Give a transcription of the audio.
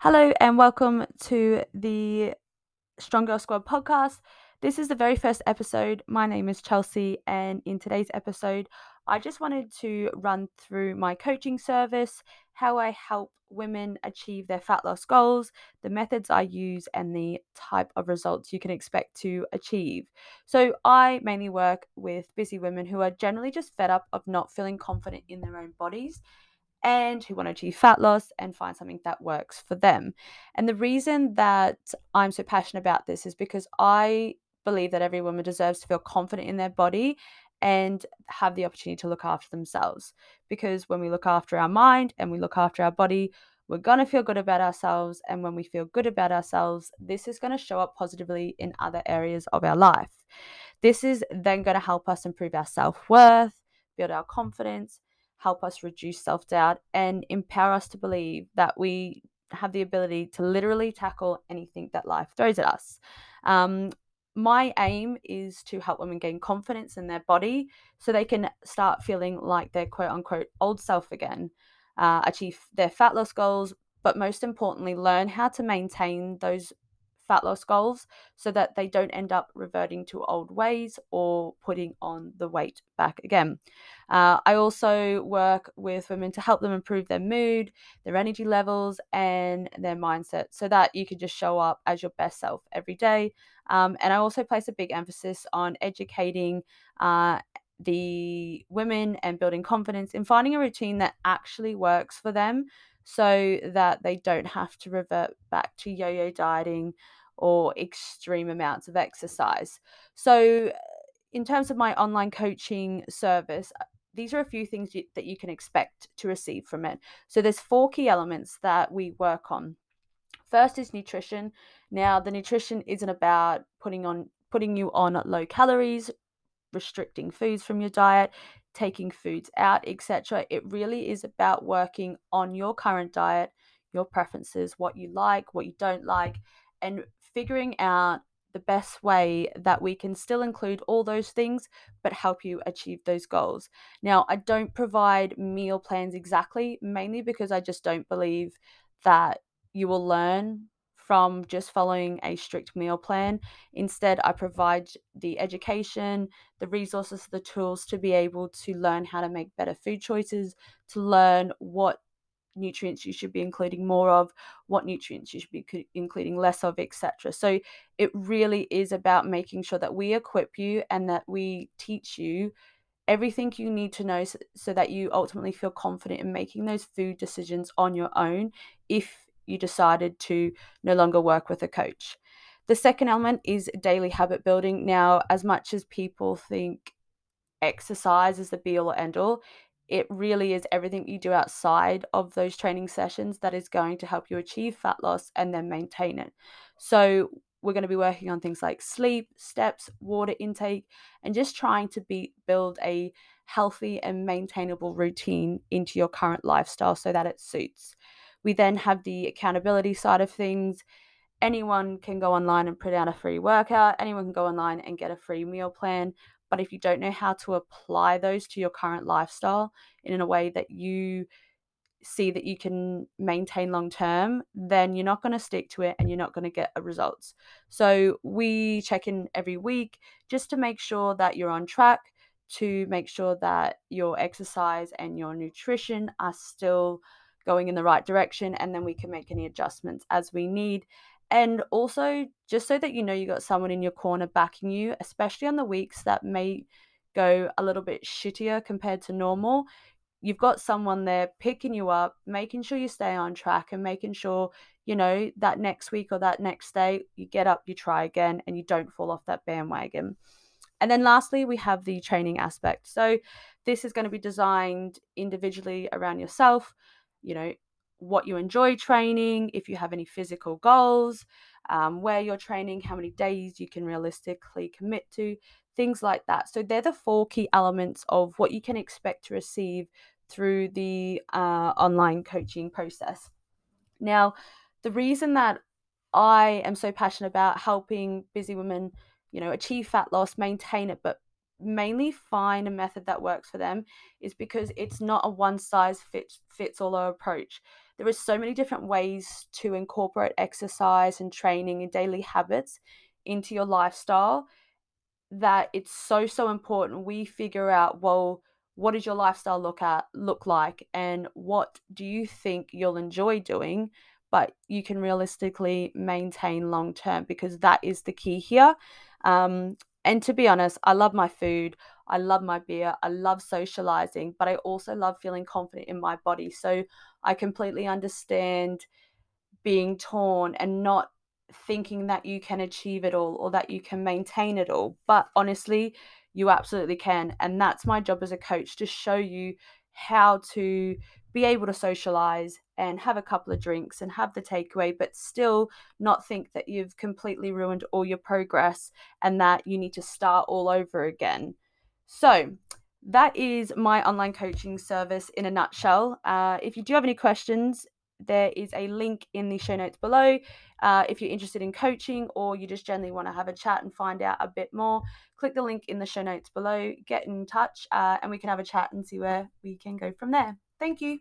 Hello, and welcome to the Strong Girl Squad podcast. This is the very first episode. My name is Chelsea, and in today's episode, I just wanted to run through my coaching service, how I help women achieve their fat loss goals, the methods I use, and the type of results you can expect to achieve. So, I mainly work with busy women who are generally just fed up of not feeling confident in their own bodies and who want to achieve fat loss and find something that works for them. And the reason that I'm so passionate about this is because I believe that every woman deserves to feel confident in their body and have the opportunity to look after themselves. Because when we look after our mind and we look after our body, we're going to feel good about ourselves. And when we feel good about ourselves, this is going to show up positively in other areas of our life. This is then going to help us improve our self worth, build our confidence, help us reduce self doubt, and empower us to believe that we have the ability to literally tackle anything that life throws at us. Um, my aim is to help women gain confidence in their body so they can start feeling like their quote unquote old self again, uh, achieve their fat loss goals, but most importantly, learn how to maintain those fat loss goals so that they don't end up reverting to old ways or putting on the weight back again. Uh, I also work with women to help them improve their mood, their energy levels, and their mindset so that you can just show up as your best self every day. Um, and I also place a big emphasis on educating. Uh, the women and building confidence in finding a routine that actually works for them so that they don't have to revert back to yo yo dieting or extreme amounts of exercise. So, in terms of my online coaching service, uh, these are a few things you, that you can expect to receive from it. So, there's four key elements that we work on. First is nutrition. Now, the nutrition isn't about putting on putting you on low calories, restricting foods from your diet, taking foods out, etc. It really is about working on your current diet, your preferences, what you like, what you don't like, and figuring out the best way that we can still include all those things but help you achieve those goals. Now, I don't provide meal plans exactly, mainly because I just don't believe that you will learn from just following a strict meal plan. Instead, I provide the education, the resources, the tools to be able to learn how to make better food choices, to learn what nutrients you should be including more of, what nutrients you should be including less of, etc. So it really is about making sure that we equip you and that we teach you everything you need to know so, so that you ultimately feel confident in making those food decisions on your own if you decided to no longer work with a coach. The second element is daily habit building. Now, as much as people think exercise is the be all end all, it really is everything you do outside of those training sessions that is going to help you achieve fat loss and then maintain it. So, we're going to be working on things like sleep, steps, water intake, and just trying to be build a healthy and maintainable routine into your current lifestyle so that it suits. We then have the accountability side of things. Anyone can go online and print out a free workout, anyone can go online and get a free meal plan. But if you don't know how to apply those to your current lifestyle in a way that you see that you can maintain long term, then you're not going to stick to it and you're not going to get results. So we check in every week just to make sure that you're on track, to make sure that your exercise and your nutrition are still going in the right direction, and then we can make any adjustments as we need. And also, just so that you know you got someone in your corner backing you, especially on the weeks that may go a little bit shittier compared to normal, you've got someone there picking you up, making sure you stay on track, and making sure, you know, that next week or that next day, you get up, you try again, and you don't fall off that bandwagon. And then lastly, we have the training aspect. So, this is going to be designed individually around yourself, you know, what you enjoy training, if you have any physical goals, um, where you're training, how many days you can realistically commit to, things like that. So they're the four key elements of what you can expect to receive through the uh, online coaching process. Now, the reason that I am so passionate about helping busy women, you know, achieve fat loss, maintain it, but mainly find a method that works for them is because it's not a one size fits fits all approach. There are so many different ways to incorporate exercise and training and daily habits into your lifestyle that it's so so important we figure out well what does your lifestyle look at look like? And what do you think you'll enjoy doing but you can realistically maintain long term because that is the key here. Um, and to be honest i love my food i love my beer i love socializing but i also love feeling confident in my body so i completely understand being torn and not thinking that you can achieve it all or that you can maintain it all. But honestly, you absolutely can. And that's my job as a coach to show you how to be able to socialize and have a couple of drinks and have the takeaway, but still not think that you've completely ruined all your progress and that you need to start all over again. So, that is my online coaching service in a nutshell. Uh, if you do have any questions, there is a link in the show notes below. Uh, if you're interested in coaching or you just generally want to have a chat and find out a bit more, click the link in the show notes below, get in touch, uh, and we can have a chat and see where we can go from there. Thank you.